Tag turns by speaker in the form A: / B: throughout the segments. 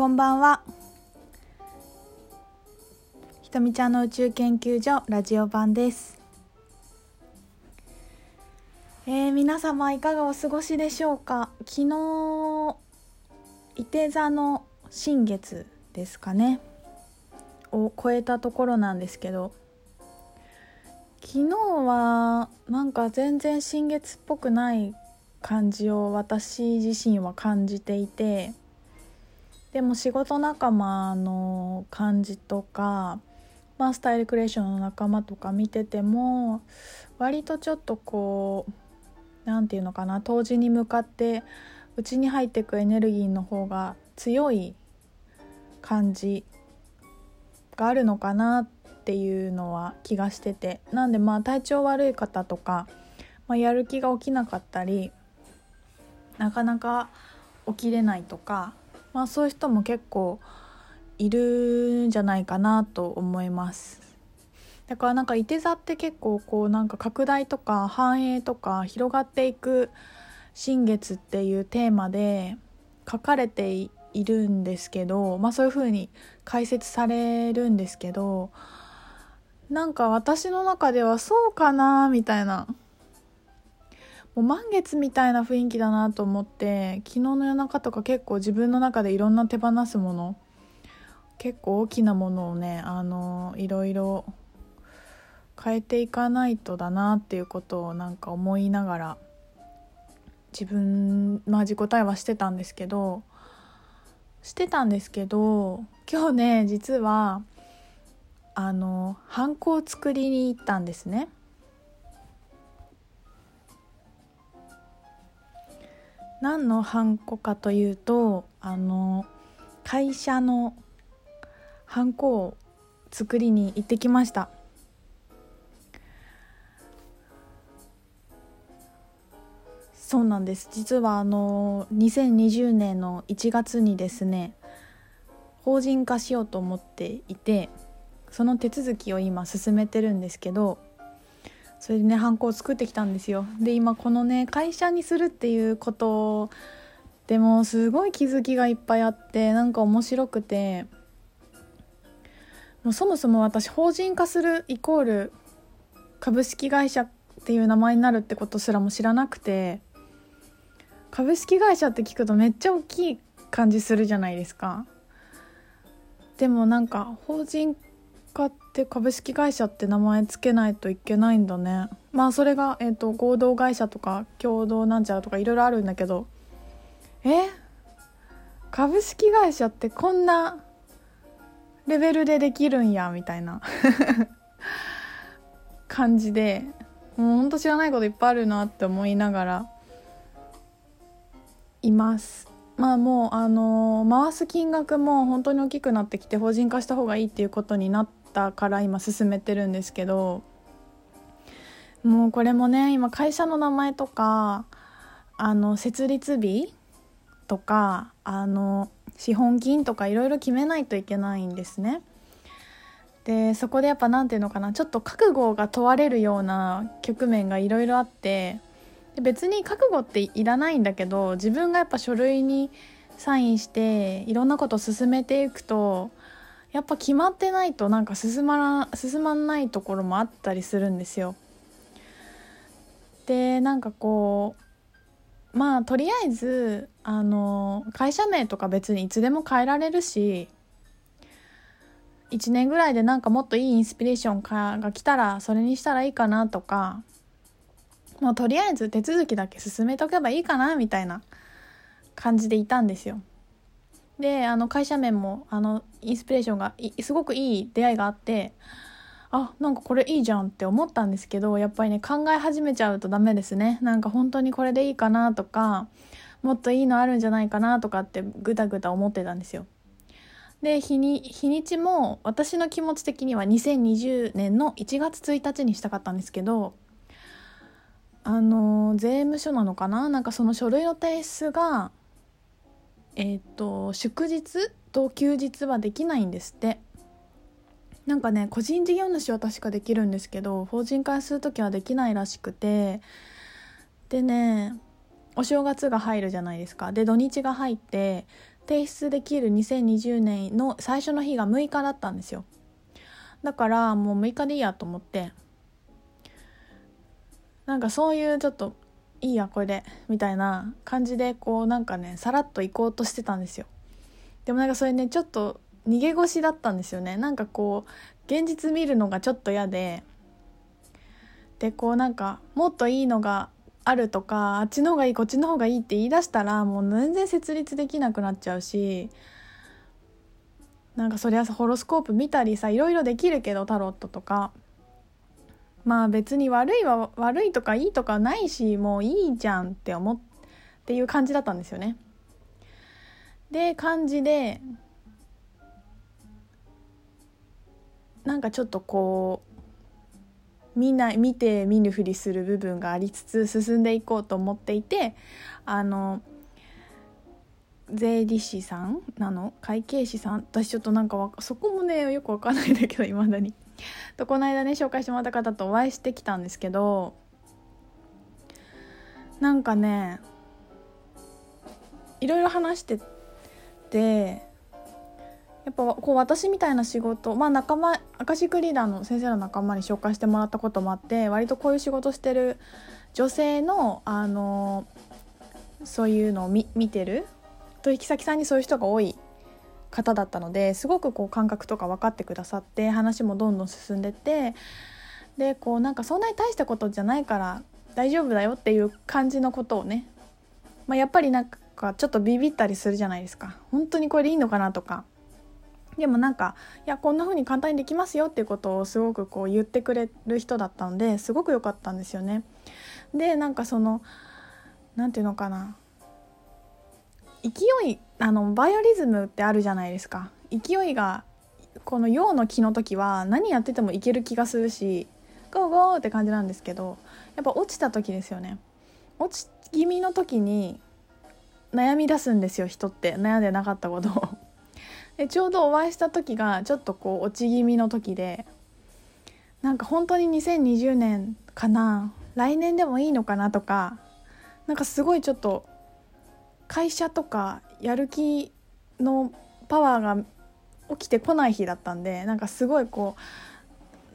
A: こんばんは。ひとみちゃんの宇宙研究所ラジオ版です。えー、皆様いかがお過ごしでしょうか？昨日伊手座の新月ですかね。を超えたところなんですけど。昨日はなんか全然新月っぽくない感じを私自身は感じていて。でも仕事仲間の感じとか、まあ、スタイルクリエーションの仲間とか見てても割とちょっとこう何て言うのかな冬至に向かって内に入ってくエネルギーの方が強い感じがあるのかなっていうのは気がしてて。なんでまあ体調悪い方とか、まあ、やる気が起きなかったりなかなか起きれないとかまあそういう人も結構いるんじゃないかなと思います。だからなんかいて座って結構こうなんか拡大とか繁栄とか広がっていく新月っていうテーマで書かれているんですけどまあそういう風に解説されるんですけどなんか私の中ではそうかなみたいなもう満月みたいな雰囲気だなと思って昨日の夜中とか結構自分の中でいろんな手放すもの結構大きなものをねあのいろいろ変えていかないとだなっていうことをなんか思いながら自分まあ自己対話してたんですけどしてたんですけど今日ね実はあのハンコを作りに行ったんですね。何のハンコかというとあの会社のハンコを作りに行ってきました。そうなんです。実はあの2020年の1月にですね法人化しようと思っていてその手続きを今進めてるんですけどそれでねハンコを作ってきたんですよ。で今このね会社にするっていうことでもすごい気づきがいっぱいあってなんか面白くて。もうそもそも私法人化するイコール株式会社っていう名前になるってことすらも知らなくて株式会社って聞くとめっちゃ大きい感じするじゃないですか。でもなんか法人化って株式会社って名前つけないといけないんだね。まあそれが、えーと、合同会社とか共同なんちゃらとかいろいろあるんだけど。え？株式会社ってこんなレベルでできるんやみたいな。感じで。もうほんと知らないこといっぱいあるなって思いながら。います。まあもうあのー、回す金額も本当に大きくなってきて法人化した方がいいっていうことになったから今進めてるんですけどもうこれもね今会社の名前とかあの設立日とかあの資本金とかいろいろ決めないといけないんですね。でそこでやっぱ何て言うのかなちょっと覚悟が問われるような局面がいろいろあってで別に覚悟っていらないんだけど自分がやっぱ書類にサインしていろんなことを進めていくとやっぱ決まってないとなんか進まら進まないところもあったりするんですよ。でなんかこうまあとりあえずあの会社名とか別にいつでも変えられるし1年ぐらいでなんかもっといいインスピレーションが来たらそれにしたらいいかなとかもうとりあえず手続きだけ進めとけばいいかなみたいな感じでいたんですよ。であの会社面もあのインスピレーションがすごくいい出会いがあってあなんかこれいいじゃんって思ったんですけどやっぱりね考え始めちゃうとダメですね。なんか本当にこれでいいかなとかもっといいのあるんじゃないかなとかってぐだぐだ思ってたんですよ。で日に日にちも私の気持ち的には2020年の1月1日にしたかったんですけどあの税務署なのかな？なんかその書類の提出がえっ、ー、と祝日？と休日はできないんですって。なんかね個人事業主は確かできるんですけど法人化する時はできないらしくて。でねお正月が入るじゃないですか。で土日が入って提出できる2020年の最初の日が6日だったんですよ。だからもう6日でいいやと思って。なんかそういうちょっといいやこれでみたいな感じでこうなんかねさらっと行こうとしてたんですよ。でもなんかそれねちょっと逃げ腰だったんですよね。なんかこう現実見るのがちょっと嫌で。でこうなんかもっといいのがあるとかあっちの方がいいこっちの方がいいって言い出したらもう全然設立できなくなっちゃうしなんかそりゃホロスコープ見たりさいろいろできるけどタロットとか。まあ別に悪いは悪いとかいいとかないしもういいじゃんって思っていう感じだったんですよね。で感じでなんかちょっとこう見ない見て見ぬふりする部分がありつつ進んでいこうと思っていてあの税理士さんなの？会計士さん？私ちょっとなんかそこもねよくわかんないんだけどいまだに。とこの間ね紹介してもらった方とお会いしてきたんですけどなんかねいろいろ話しててやっぱこう私みたいな仕事まあ仲間アカシックリーダーの先生の仲間に紹介してもらったこともあって割とこういう仕事してる女性のあのそういうのを見てる。取引先さんにそういう人が多い方だったのですごくこう感覚とか分かってくださって話もどんどん進んでてでこうなんかそんなに大したことじゃないから大丈夫だよっていう感じのことをね、まあ、やっぱりなんかちょっとビビったりするじゃないですか。本当にこれでいいのかなとか。でもなんかいやこんな風に簡単にできますよっていうことをすごくこう言ってくれる人だったのですごく良かったんですよね。でなんかその何て言うのかな。勢いあのバイオリズムってあるじゃないですか。勢いがこの陽の気の時は何やっててもいける気がするしゴーゴーって感じなんですけどやっぱ落ちた時ですよね。落ち気味の時に悩み出すんですよ人って。悩んでなかったこと。を でちょうどお会いした時がちょっとこう落ち気味の時でなんか本当に2020年かな。来年でもいいのかなとかなんかすごいちょっと会社とかやる気のパワーが起きてこない日だったんでなんかすごいこ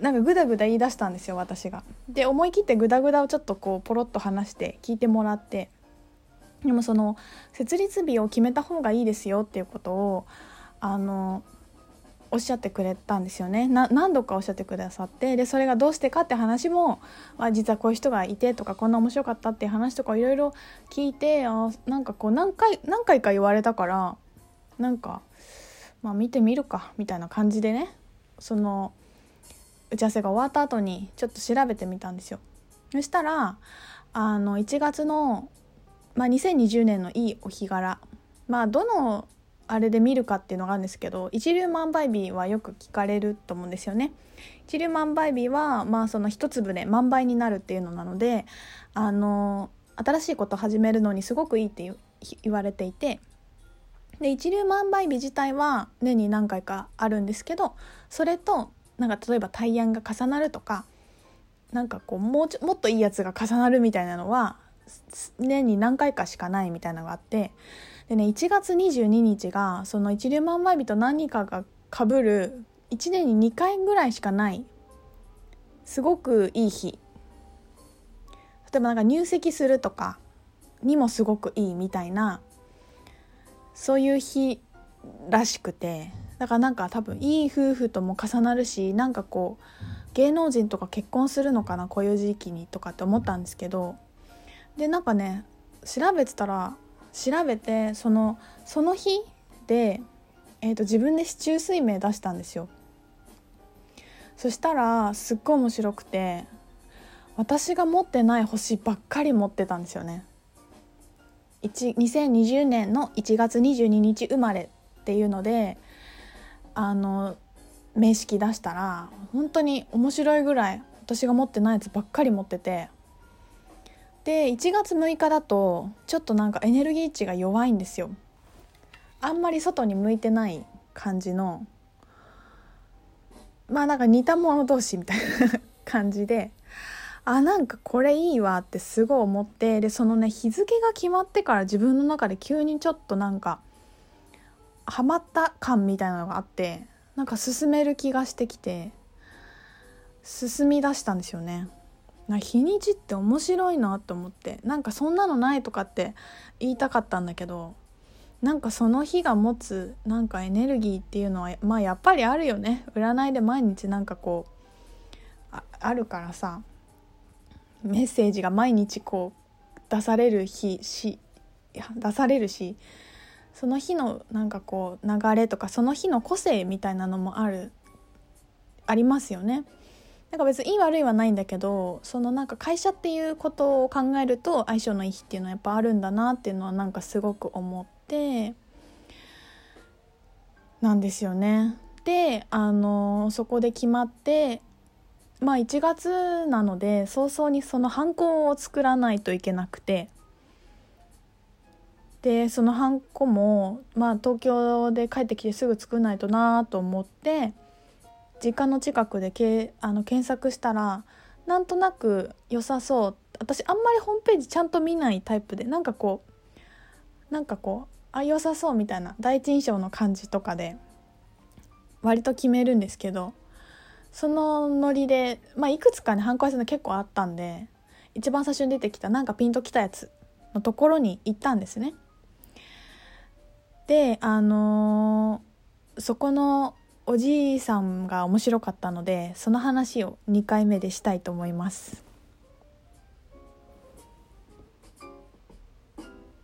A: うなんかグダグダ言い出したんですよ私が。で思い切ってグダグダをちょっとこうポロッと話して聞いてもらってでもその設立日を決めた方がいいですよっていうことをあのおっしゃってくれたんですよね何度かおっしゃってくださってでそれがどうしてかって話も、実はこういう人がいてとかこんな面白かったっていう話とかいろいろ聞いてあなんかこう何回何回か言われたからなんか、まあ、見てみるかみたいな感じでねその打ち合わせが終わった後にちょっと調べてみたんですよ。そしたらあの1月の、まあ、2020年のいいお日柄まあどのあれで見るかっていうのがあるんですけど一粒万倍日はよく聞かれると思うんですよね。一粒万倍日はまあその一粒で万倍になるっていうのなのであの新しいことを始めるのにすごくいいって言われていてで一粒万倍日自体は年に何回かあるんですけどそれとなんか例えば大安が重なるとかなんかこうもうちょもっといいやつが重なるみたいなのは年に何回かしかないみたいなのがあってでね1月22日がその一粒万倍日と何かがかぶる1年に2回ぐらいしかないすごくいい日。例えばなんか入籍するとかにもすごくいいみたいなそういう日らしくてだからなんか多分いい夫婦とも重なるしなんかこう芸能人とか結婚するのかなこういう時期にとかって思ったんですけどでなんかね調べてたら調べてそのその日で、えーと、自分で市中水明出したんですよ。そしたらすっごい面白くて私が持ってない星ばっかり持ってたんですよね。2020年の1月22日生まれっていうのであの名式出したら本当に面白いぐらい私が持ってないやつばっかり持ってて。で1月6日だとちょっとなんかエネルギー値が弱いんですよあんまり外に向いてない感じのまあなんか似た者同士みたいな感じであなんかこれいいわってすごい思ってでそのね日付が決まってから自分の中で急にちょっとなんかハマった感みたいなのがあってなんか進める気がしてきて進み出したんですよね。な日にちって面白いなと思ってなんかそんなのないとかって言いたかったんだけどなんかその日が持つなんかエネルギーっていうのはまあやっぱりあるよね占いで毎日なんかこうあるからさメッセージが毎日こう出される日し出されるしその日のなんかこう流れとかその日の個性みたいなのもあるありますよね。なんか別にいい悪いはないんだけどそのなんか会社っていうことを考えると相性のいい日っていうのはやっぱあるんだなっていうのはなんかすごく思ってなんですよね。であのそこで決まってまあ1月なので早々にそのハンコを作らないといけなくてでそのハンコもまあ東京で帰ってきてすぐ作らないとなと思って実家の近くでけあの検索したらなんとなく良さそう私あんまりホームページちゃんと見ないタイプでなんかこうなんかこうあ良さそうみたいな第一印象の感じとかで割と決めるんですけどそのノリで、まあ、いくつかねハンコ屋さん結構あったんで一番最初に出てきたなんかピンときたやつのところに行ったんですね。であのー、そこのおじいさんが面白かったのでその話を2回目でしたいと思います。